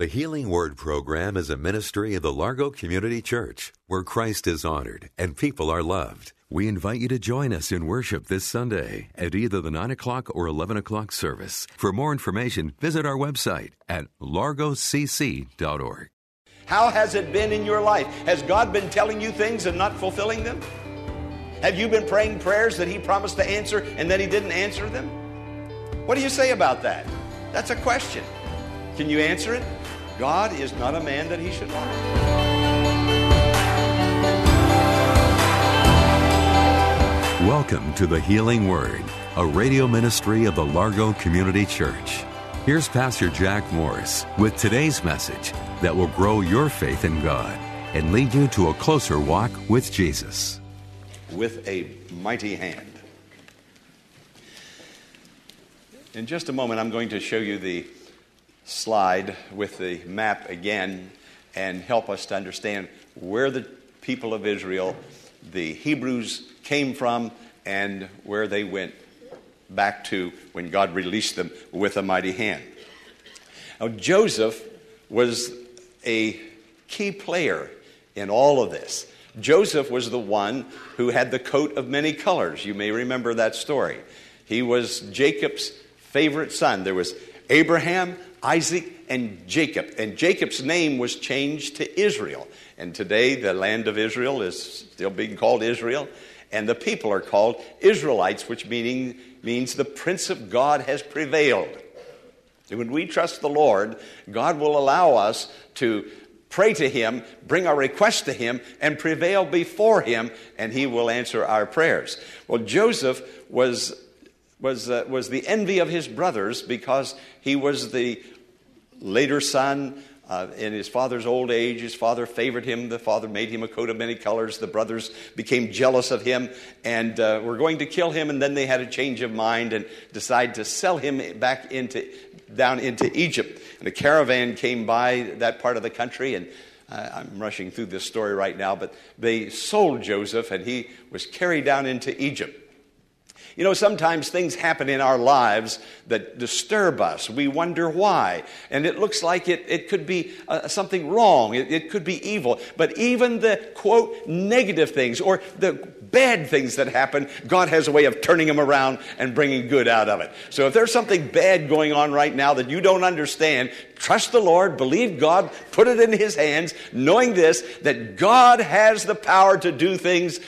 The Healing Word program is a ministry of the Largo Community Church where Christ is honored and people are loved. We invite you to join us in worship this Sunday at either the 9 o'clock or 11 o'clock service. For more information, visit our website at largocc.org. How has it been in your life? Has God been telling you things and not fulfilling them? Have you been praying prayers that He promised to answer and then He didn't answer them? What do you say about that? That's a question. Can you answer it? God is not a man that He should lie. Welcome to the Healing Word, a radio ministry of the Largo Community Church. Here's Pastor Jack Morris with today's message that will grow your faith in God and lead you to a closer walk with Jesus. With a mighty hand. In just a moment, I'm going to show you the slide with the map again and help us to understand where the people of Israel, the Hebrews, came from and where they went back to when God released them with a mighty hand. Now, Joseph was a key player in all of this. Joseph was the one who had the coat of many colors. You may remember that story. He was Jacob's favorite son. There was Abraham, Isaac, and Jacob. And Jacob's name was changed to Israel. And today, the land of Israel is still being called Israel. And the people are called Israelites, which meaning, means the Prince of God has prevailed. And when we trust the Lord, God will allow us to pray to Him, bring our request to Him, and prevail before Him, and He will answer our prayers. Well, Joseph was, was, uh, was the envy of his brothers because he was the later son. Uh, in his father's old age, his father favored him. The father made him a coat of many colors. The brothers became jealous of him and uh, were going to kill him. And then they had a change of mind and decided to sell him back into down into Egypt. And a caravan came by that part of the country, and uh, I'm rushing through this story right now, but they sold Joseph, and he was carried down into Egypt. You know, sometimes things happen in our lives that disturb us. We wonder why. And it looks like it, it could be uh, something wrong. It, it could be evil. But even the, quote, negative things or the bad things that happen, God has a way of turning them around and bringing good out of it. So if there's something bad going on right now that you don't understand, trust the Lord, believe God, put it in His hands, knowing this, that God has the power to do things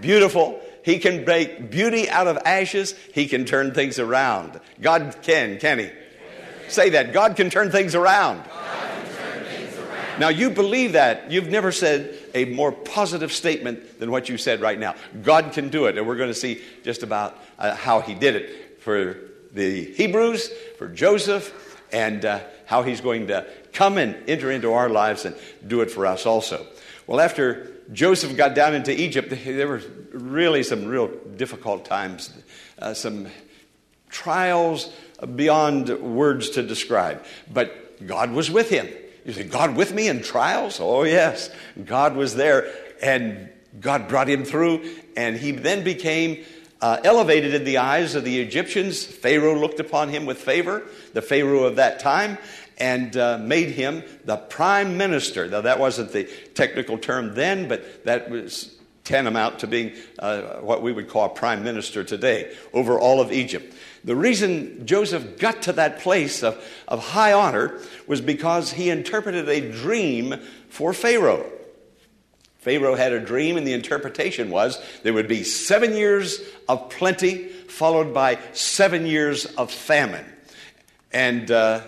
beautiful he can make beauty out of ashes. He can turn things around. God can, can He? Say that. God can turn things around. Turn things around. Now, you believe that. You've never said a more positive statement than what you said right now. God can do it. And we're going to see just about uh, how He did it for the Hebrews, for Joseph, and uh, how He's going to come and enter into our lives and do it for us also. Well, after Joseph got down into Egypt, there were really some real difficult times, uh, some trials beyond words to describe. But God was with him. You say, God with me in trials? Oh, yes. God was there, and God brought him through, and he then became uh, elevated in the eyes of the Egyptians. Pharaoh looked upon him with favor, the Pharaoh of that time, and uh, made him the prime minister. Now, that wasn't the technical term then, but that was tantamount to being uh, what we would call a prime minister today over all of Egypt. The reason Joseph got to that place of, of high honor was because he interpreted a dream for Pharaoh. Pharaoh had a dream, and the interpretation was there would be seven years of plenty, followed by seven years of famine. And uh,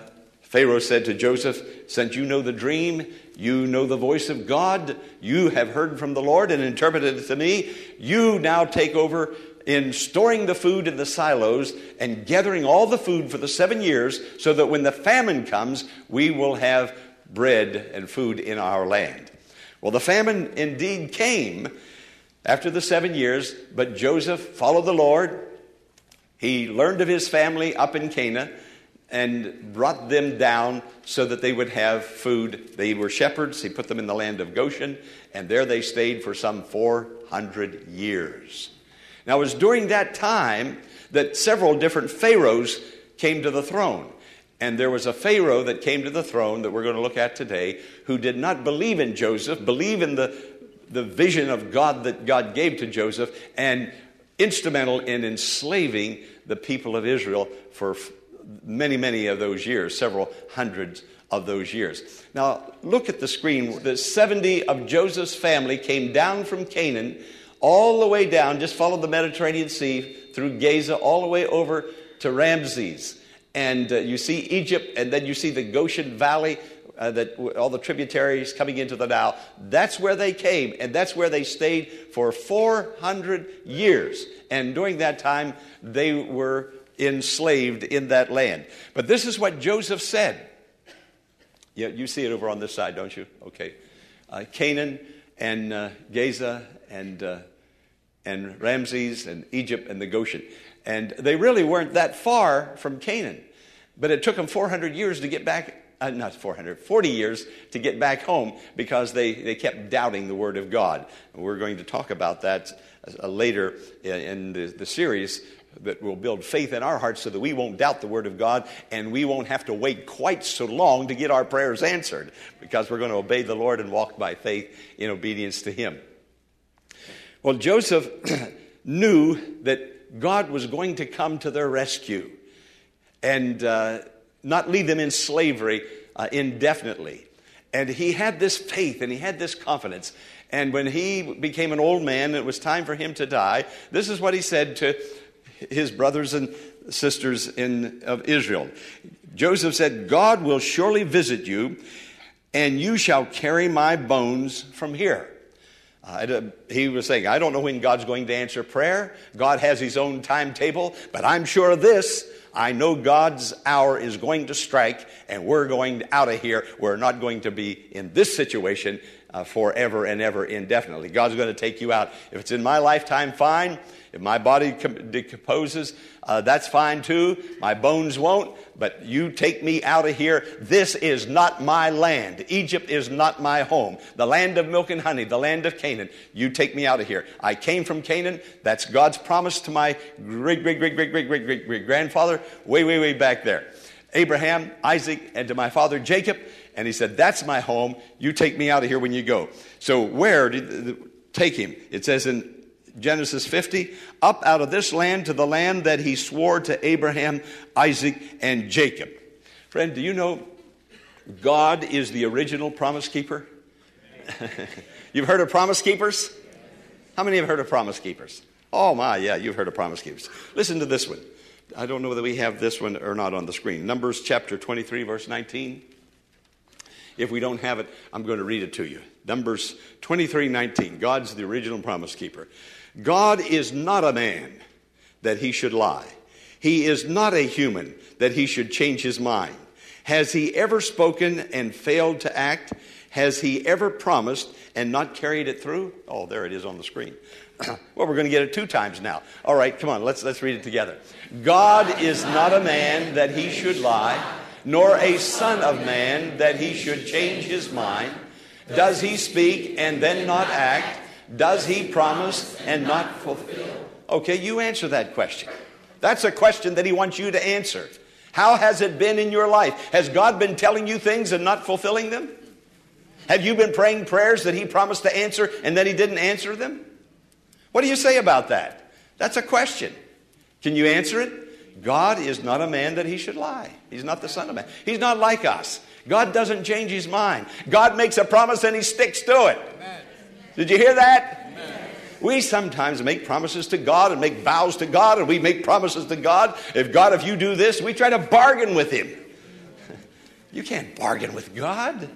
Pharaoh said to Joseph, Since you know the dream, you know the voice of God, you have heard from the Lord and interpreted it to me, you now take over in storing the food in the silos and gathering all the food for the seven years so that when the famine comes, we will have bread and food in our land. Well, the famine indeed came after the seven years, but Joseph followed the Lord. He learned of his family up in Canaan and brought them down so that they would have food. They were shepherds. He put them in the land of Goshen, and there they stayed for some 400 years. Now, it was during that time that several different pharaohs came to the throne. And there was a Pharaoh that came to the throne that we're going to look at today who did not believe in Joseph, believe in the, the vision of God that God gave to Joseph, and instrumental in enslaving the people of Israel for many, many of those years, several hundreds of those years. Now, look at the screen. The 70 of Joseph's family came down from Canaan all the way down, just followed the Mediterranean Sea through Gaza, all the way over to Ramses. And uh, you see Egypt, and then you see the Goshen Valley, uh, that all the tributaries coming into the Nile. That's where they came, and that's where they stayed for 400 years. And during that time, they were enslaved in that land. But this is what Joseph said. Yeah, you see it over on this side, don't you? Okay. Uh, Canaan and uh, Gaza and, uh, and Ramses and Egypt and the Goshen. And they really weren't that far from Canaan. But it took them 400 years to get back, uh, not 400, 40 years to get back home because they, they kept doubting the Word of God. And we're going to talk about that uh, later in the, the series that will build faith in our hearts so that we won't doubt the Word of God and we won't have to wait quite so long to get our prayers answered because we're going to obey the Lord and walk by faith in obedience to Him. Well, Joseph knew that God was going to come to their rescue and uh, not leave them in slavery uh, indefinitely. And he had this faith and he had this confidence. And when he became an old man it was time for him to die, this is what he said to his brothers and sisters in, of Israel. Joseph said, God will surely visit you, and you shall carry my bones from here. Uh, he was saying, I don't know when God's going to answer prayer. God has his own timetable, but I'm sure of this. I know God's hour is going to strike, and we're going out of here. We're not going to be in this situation uh, forever and ever indefinitely. God's going to take you out. If it's in my lifetime, fine. If my body decomposes, uh, that's fine too. My bones won't, but you take me out of here. This is not my land. Egypt is not my home. The land of milk and honey, the land of Canaan. You take me out of here. I came from Canaan. That's God's promise to my great, great, great, great, great, great, great, great grandfather, way, way, way back there. Abraham, Isaac, and to my father Jacob. And he said, That's my home. You take me out of here when you go. So, where did take him? It says in Genesis 50, up out of this land to the land that he swore to Abraham, Isaac, and Jacob. Friend, do you know God is the original promise keeper? you've heard of promise keepers? How many have heard of promise keepers? Oh my, yeah, you've heard of promise keepers. Listen to this one. I don't know whether we have this one or not on the screen. Numbers chapter 23, verse 19. If we don't have it, I'm going to read it to you. Numbers 23, 19. God's the original promise keeper. God is not a man that he should lie. He is not a human that he should change his mind. Has he ever spoken and failed to act? Has he ever promised and not carried it through? Oh, there it is on the screen. well, we're going to get it two times now. All right, come on, let's, let's read it together. God is not a man that he should lie, nor a son of man that he should change his mind. Does he speak and then not act? Does he promise and not fulfill? Okay, you answer that question. That's a question that he wants you to answer. How has it been in your life? Has God been telling you things and not fulfilling them? Have you been praying prayers that he promised to answer and then he didn't answer them? What do you say about that? That's a question. Can you answer it? God is not a man that he should lie. He's not the Son of Man. He's not like us. God doesn't change his mind. God makes a promise and he sticks to it. Amen. Did you hear that? Amen. We sometimes make promises to God and make vows to God, and we make promises to God. If God, if you do this, we try to bargain with Him. You can't bargain with God.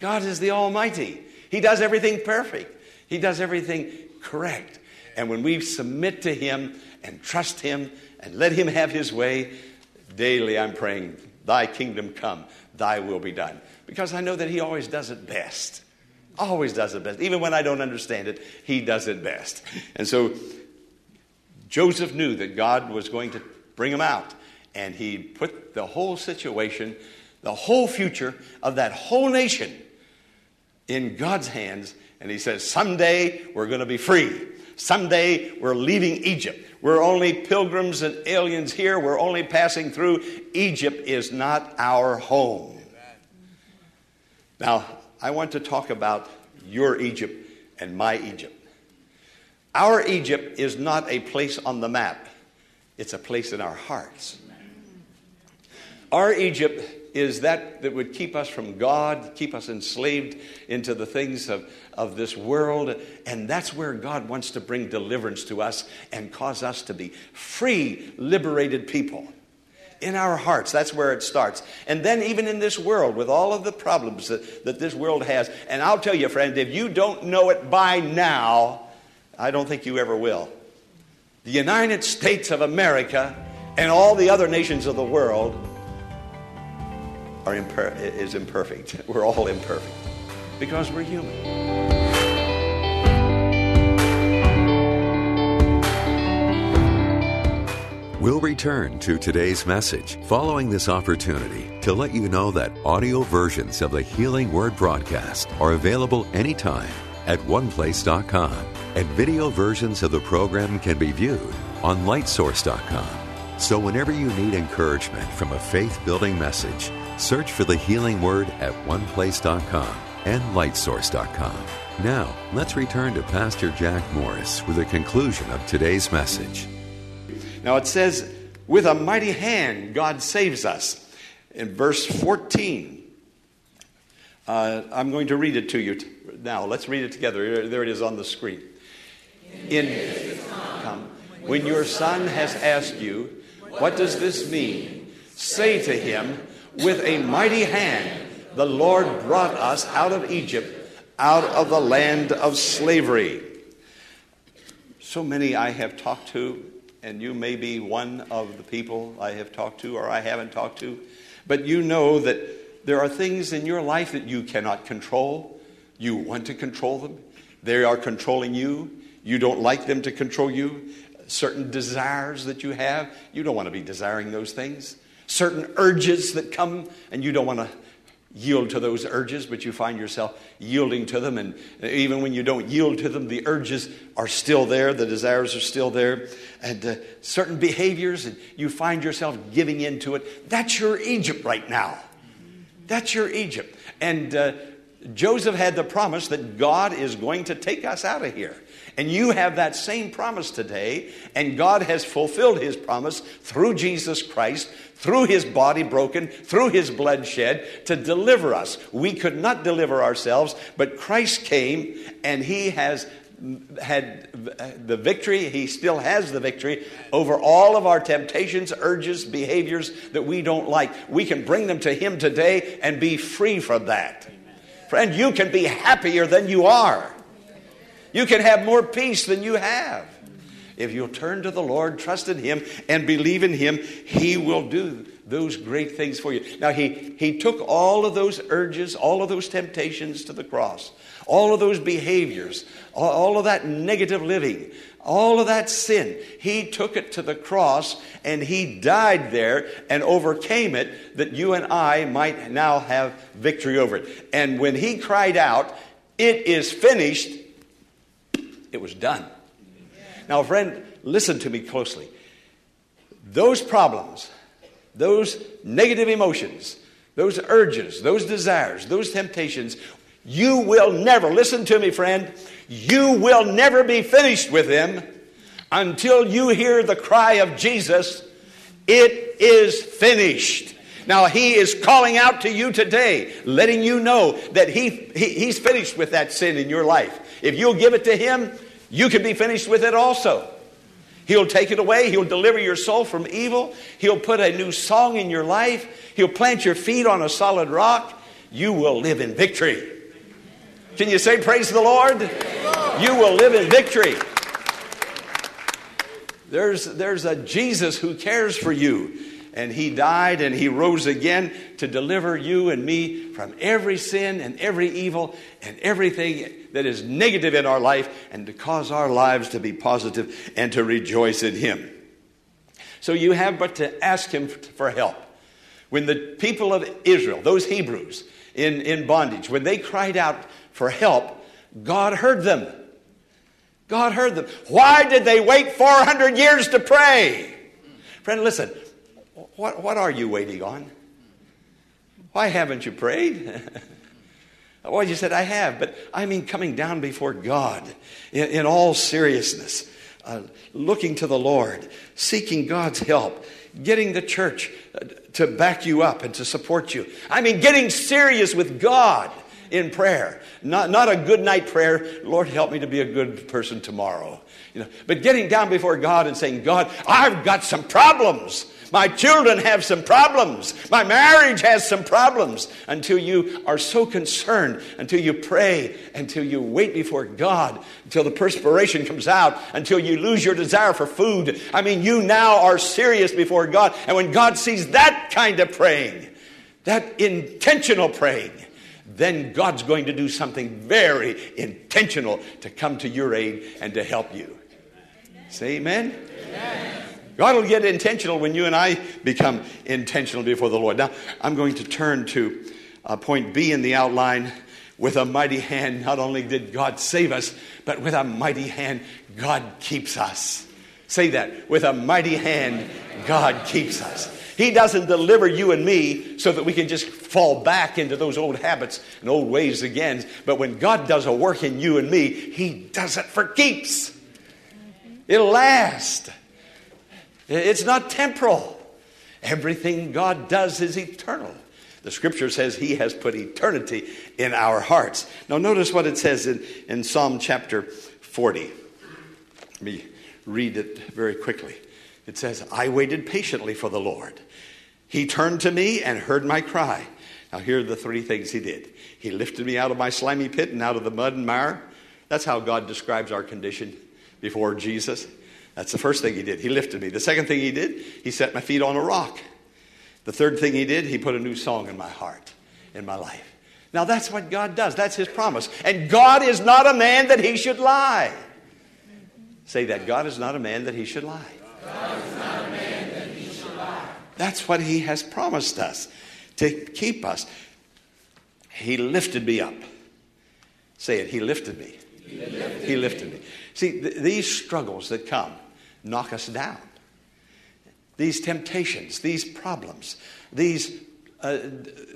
God is the Almighty. He does everything perfect, He does everything correct. And when we submit to Him and trust Him and let Him have His way, daily I'm praying, Thy kingdom come, Thy will be done. Because I know that He always does it best. Always does it best. Even when I don't understand it, He does it best. And so Joseph knew that God was going to bring him out. And he put the whole situation, the whole future of that whole nation in God's hands. And he says, Someday we're going to be free. Someday we're leaving Egypt. We're only pilgrims and aliens here. We're only passing through. Egypt is not our home. Now, I want to talk about your Egypt and my Egypt. Our Egypt is not a place on the map, it's a place in our hearts. Our Egypt is that that would keep us from God, keep us enslaved into the things of, of this world. And that's where God wants to bring deliverance to us and cause us to be free, liberated people. In our hearts, that's where it starts. And then, even in this world, with all of the problems that, that this world has, and I'll tell you, friend, if you don't know it by now, I don't think you ever will. The United States of America and all the other nations of the world are imper- is imperfect. We're all imperfect because we're human. We'll return to today's message following this opportunity to let you know that audio versions of the Healing Word broadcast are available anytime at oneplace.com, and video versions of the program can be viewed on lightsource.com. So, whenever you need encouragement from a faith building message, search for the Healing Word at oneplace.com and lightsource.com. Now, let's return to Pastor Jack Morris with a conclusion of today's message. Now, it says, with a mighty hand, God saves us. In verse 14, uh, I'm going to read it to you now. Let's read it together. There it is on the screen. In come, when your son has asked you, what does this mean? Say to him, with a mighty hand, the Lord brought us out of Egypt, out of the land of slavery. So many I have talked to, and you may be one of the people I have talked to or I haven't talked to, but you know that there are things in your life that you cannot control. You want to control them, they are controlling you. You don't like them to control you certain desires that you have. You don't want to be desiring those things. Certain urges that come, and you don't want to yield to those urges, but you find yourself yielding to them. And even when you don't yield to them, the urges are still there, the desires are still there. And uh, certain behaviors, and you find yourself giving into it. That's your Egypt right now. That's your Egypt. And uh, Joseph had the promise that God is going to take us out of here. And you have that same promise today, and God has fulfilled his promise through Jesus Christ, through his body broken, through his blood shed to deliver us. We could not deliver ourselves, but Christ came and he has had the victory, he still has the victory over all of our temptations, urges, behaviors that we don't like. We can bring them to him today and be free from that. Friend, you can be happier than you are. You can have more peace than you have. If you'll turn to the Lord, trust in Him, and believe in Him, He will do those great things for you. Now, He, he took all of those urges, all of those temptations to the cross, all of those behaviors, all, all of that negative living, all of that sin. He took it to the cross and He died there and overcame it that you and I might now have victory over it. And when He cried out, It is finished it was done. Now, friend, listen to me closely. Those problems, those negative emotions, those urges, those desires, those temptations, you will never, listen to me, friend, you will never be finished with them until you hear the cry of Jesus, It is finished. Now, He is calling out to you today, letting you know that he, he, He's finished with that sin in your life. If you'll give it to Him, you can be finished with it also. He'll take it away. He'll deliver your soul from evil. He'll put a new song in your life. He'll plant your feet on a solid rock. You will live in victory. Can you say, Praise the Lord? You will live in victory. There's, there's a Jesus who cares for you. And he died and he rose again to deliver you and me from every sin and every evil and everything that is negative in our life and to cause our lives to be positive and to rejoice in him. So you have but to ask him for help. When the people of Israel, those Hebrews in, in bondage, when they cried out for help, God heard them. God heard them. Why did they wait 400 years to pray? Friend, listen, what, what are you waiting on? Why haven't you prayed? well, you said, I have, but I mean coming down before God in, in all seriousness, uh, looking to the Lord, seeking God's help, getting the church uh, to back you up and to support you. I mean, getting serious with God in prayer. Not, not a good night prayer, Lord, help me to be a good person tomorrow. You know, but getting down before God and saying, God, I've got some problems. My children have some problems. My marriage has some problems. Until you are so concerned, until you pray, until you wait before God, until the perspiration comes out, until you lose your desire for food. I mean, you now are serious before God. And when God sees that kind of praying, that intentional praying, then God's going to do something very intentional to come to your aid and to help you. Say amen. amen. God will get intentional when you and I become intentional before the Lord. Now, I'm going to turn to uh, point B in the outline. With a mighty hand, not only did God save us, but with a mighty hand, God keeps us. Say that. With a mighty hand, God keeps us. He doesn't deliver you and me so that we can just fall back into those old habits and old ways again. But when God does a work in you and me, He does it for keeps. It'll last. It's not temporal. Everything God does is eternal. The scripture says He has put eternity in our hearts. Now, notice what it says in, in Psalm chapter 40. Let me read it very quickly. It says, I waited patiently for the Lord. He turned to me and heard my cry. Now, here are the three things He did He lifted me out of my slimy pit and out of the mud and mire. That's how God describes our condition before Jesus. That's the first thing He did. He lifted me. The second thing He did, He set my feet on a rock. The third thing He did, He put a new song in my heart, in my life. Now, that's what God does. That's His promise. And God is not a man that He should lie. Say that. God is not a man that He should lie. That's what He has promised us to keep us. He lifted me up. Say it. He lifted me. He lifted, lifted me. See, th- these struggles that come knock us down. These temptations, these problems, these uh,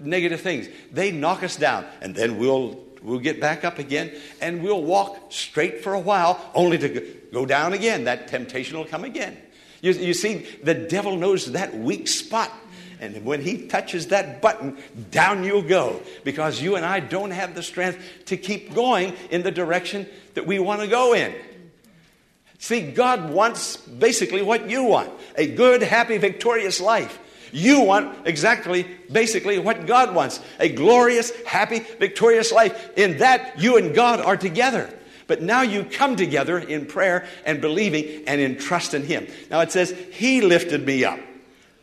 negative things, they knock us down. And then we'll, we'll get back up again and we'll walk straight for a while, only to go down again. That temptation will come again. You, you see, the devil knows that weak spot. And when he touches that button, down you'll go because you and I don't have the strength to keep going in the direction that we want to go in. See, God wants basically what you want a good, happy, victorious life. You want exactly, basically, what God wants a glorious, happy, victorious life. In that, you and God are together. But now you come together in prayer and believing and in trust in Him. Now it says, He lifted me up.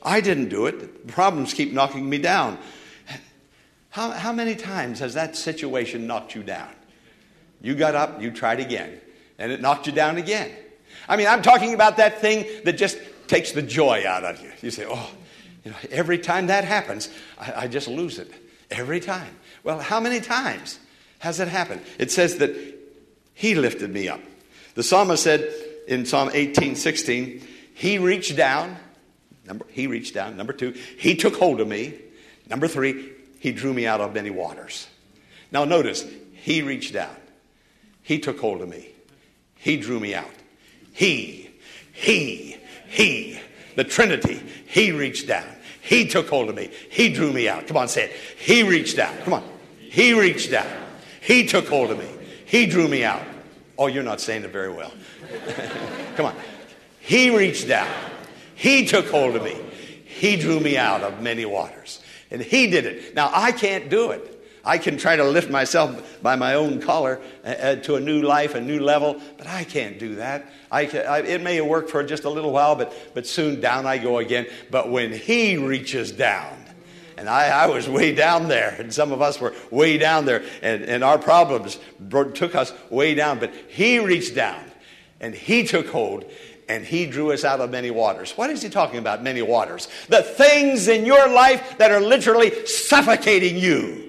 I didn't do it. Problems keep knocking me down. How, how many times has that situation knocked you down? You got up, you tried again, and it knocked you down again. I mean, I'm talking about that thing that just takes the joy out of you. You say, oh, you know, every time that happens, I, I just lose it. Every time. Well, how many times has it happened? It says that he lifted me up. The psalmist said in Psalm 18, 16, He reached down. Number, he reached down. Number two, He took hold of me. Number three, He drew me out of many waters. Now notice, He reached down. He took hold of me. He drew me out. He, He, He, the Trinity, He reached down. He took hold of me. He drew me out. Come on, say it. He reached down. Come on. He reached down. He took hold of me. He drew me out. Oh, you're not saying it very well. Come on. He reached down. He took hold of me. He drew me out of many waters. And He did it. Now, I can't do it. I can try to lift myself by my own collar uh, uh, to a new life, a new level, but I can't do that. I can, I, it may work for just a little while, but, but soon down I go again. But when He reaches down, and I, I, was way down there, and some of us were way down there, and, and our problems took us way down. But He reached down, and He took hold, and He drew us out of many waters. What is He talking about, many waters? The things in your life that are literally suffocating you.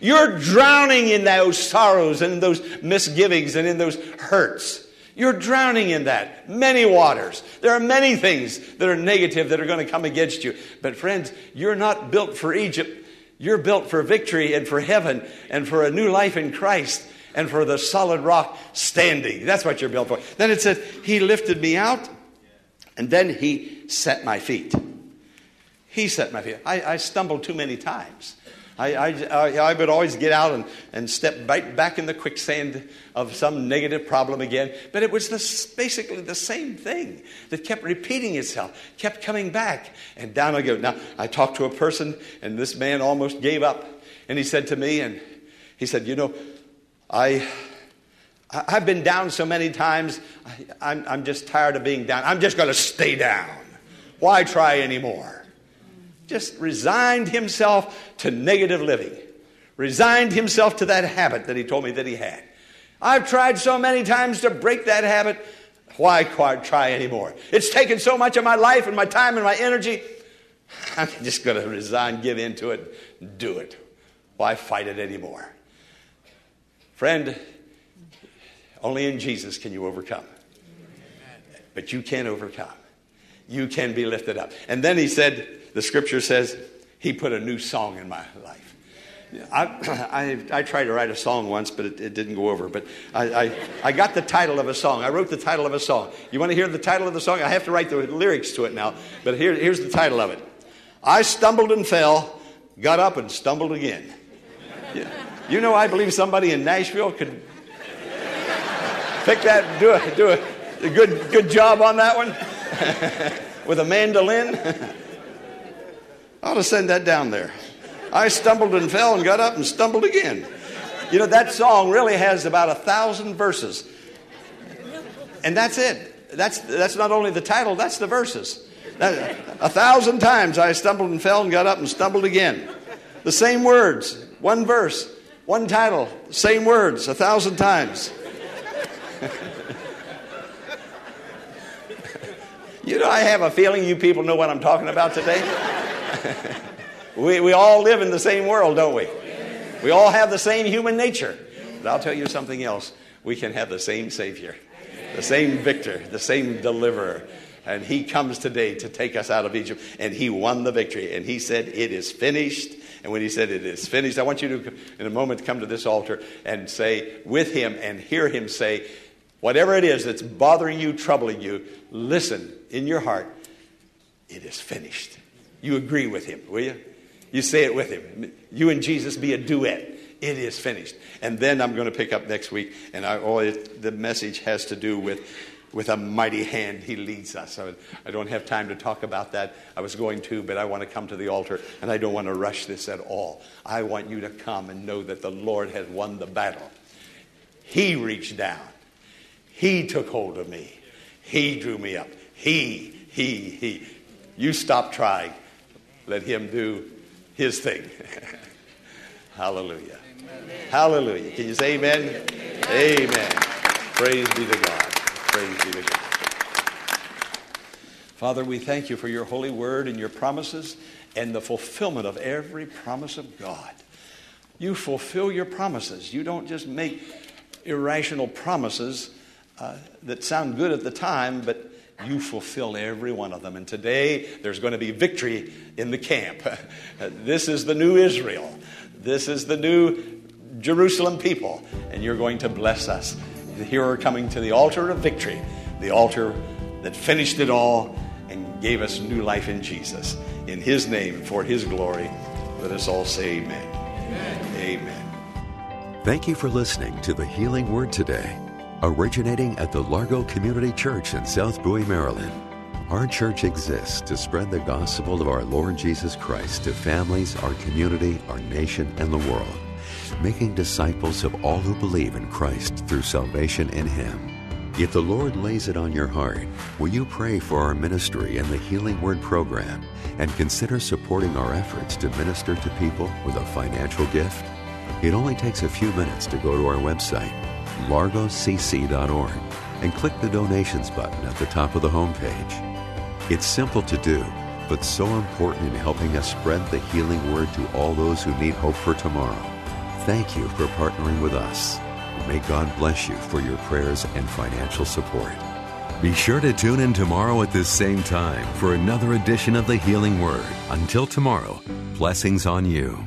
You're drowning in those sorrows and in those misgivings and in those hurts. You're drowning in that. Many waters. There are many things that are negative that are going to come against you. But, friends, you're not built for Egypt. You're built for victory and for heaven and for a new life in Christ and for the solid rock standing. That's what you're built for. Then it said, He lifted me out and then He set my feet. He set my feet. I, I stumbled too many times. I, I, I, would always get out and, and step right back in the quicksand of some negative problem again. But it was basically the same thing that kept repeating itself, kept coming back. And down I go. Now, I talked to a person, and this man almost gave up. And he said to me, and he said, You know, I. I've been down so many times, I, I'm, I'm just tired of being down. I'm just going to stay down. Why try anymore? Just resigned himself to negative living, resigned himself to that habit that he told me that he had. I've tried so many times to break that habit. Why try anymore? It's taken so much of my life and my time and my energy. I'm just going to resign, give in to it, do it. Why fight it anymore? Friend, only in Jesus can you overcome. But you can overcome. You can be lifted up. And then he said, the scripture says he put a new song in my life. I, I, I, tried to write a song once, but it, it didn't go over. But I, I, I, got the title of a song. I wrote the title of a song. You want to hear the title of the song? I have to write the lyrics to it now. But here, here's the title of it I stumbled and fell, got up and stumbled again. You know, I believe somebody in Nashville could pick that, do a, do a, a good, good job on that one with a mandolin. I ought to send that down there. I stumbled and fell and got up and stumbled again. You know, that song really has about a thousand verses. And that's it. That's, that's not only the title, that's the verses. That, a thousand times I stumbled and fell and got up and stumbled again. The same words, one verse, one title, same words, a thousand times. you know, I have a feeling you people know what I'm talking about today. we, we all live in the same world, don't we? We all have the same human nature. But I'll tell you something else. We can have the same Savior, the same victor, the same deliverer. And he comes today to take us out of Egypt. And he won the victory. And he said, It is finished. And when he said, It is finished, I want you to, in a moment, come to this altar and say with him and hear him say, Whatever it is that's bothering you, troubling you, listen in your heart, It is finished. You agree with him, will you? You say it with him. You and Jesus be a duet. It is finished. And then I'm going to pick up next week, and I, oh, it, the message has to do with, with a mighty hand. He leads us. I, I don't have time to talk about that. I was going to, but I want to come to the altar, and I don't want to rush this at all. I want you to come and know that the Lord has won the battle. He reached down, He took hold of me, He drew me up. He, He, He. You stop trying. Let him do his thing. Hallelujah. Amen. Hallelujah. Can you say amen? amen? Amen. Praise be to God. Praise be to God. Father, we thank you for your holy word and your promises and the fulfillment of every promise of God. You fulfill your promises. You don't just make irrational promises uh, that sound good at the time, but you fulfill every one of them. And today, there's going to be victory in the camp. this is the new Israel. This is the new Jerusalem people. And you're going to bless us. Here we're coming to the altar of victory, the altar that finished it all and gave us new life in Jesus. In His name, for His glory, let us all say amen. Amen. amen. Thank you for listening to the Healing Word today originating at the Largo Community Church in South Bowie, Maryland. Our church exists to spread the gospel of our Lord Jesus Christ to families, our community, our nation, and the world. making disciples of all who believe in Christ through salvation in Him. If the Lord lays it on your heart, will you pray for our ministry and the Healing Word program and consider supporting our efforts to minister to people with a financial gift? It only takes a few minutes to go to our website, largocc.org, and click the donations button at the top of the homepage. It's simple to do, but so important in helping us spread the healing word to all those who need hope for tomorrow. Thank you for partnering with us. May God bless you for your prayers and financial support. Be sure to tune in tomorrow at this same time for another edition of the Healing Word. Until tomorrow, blessings on you.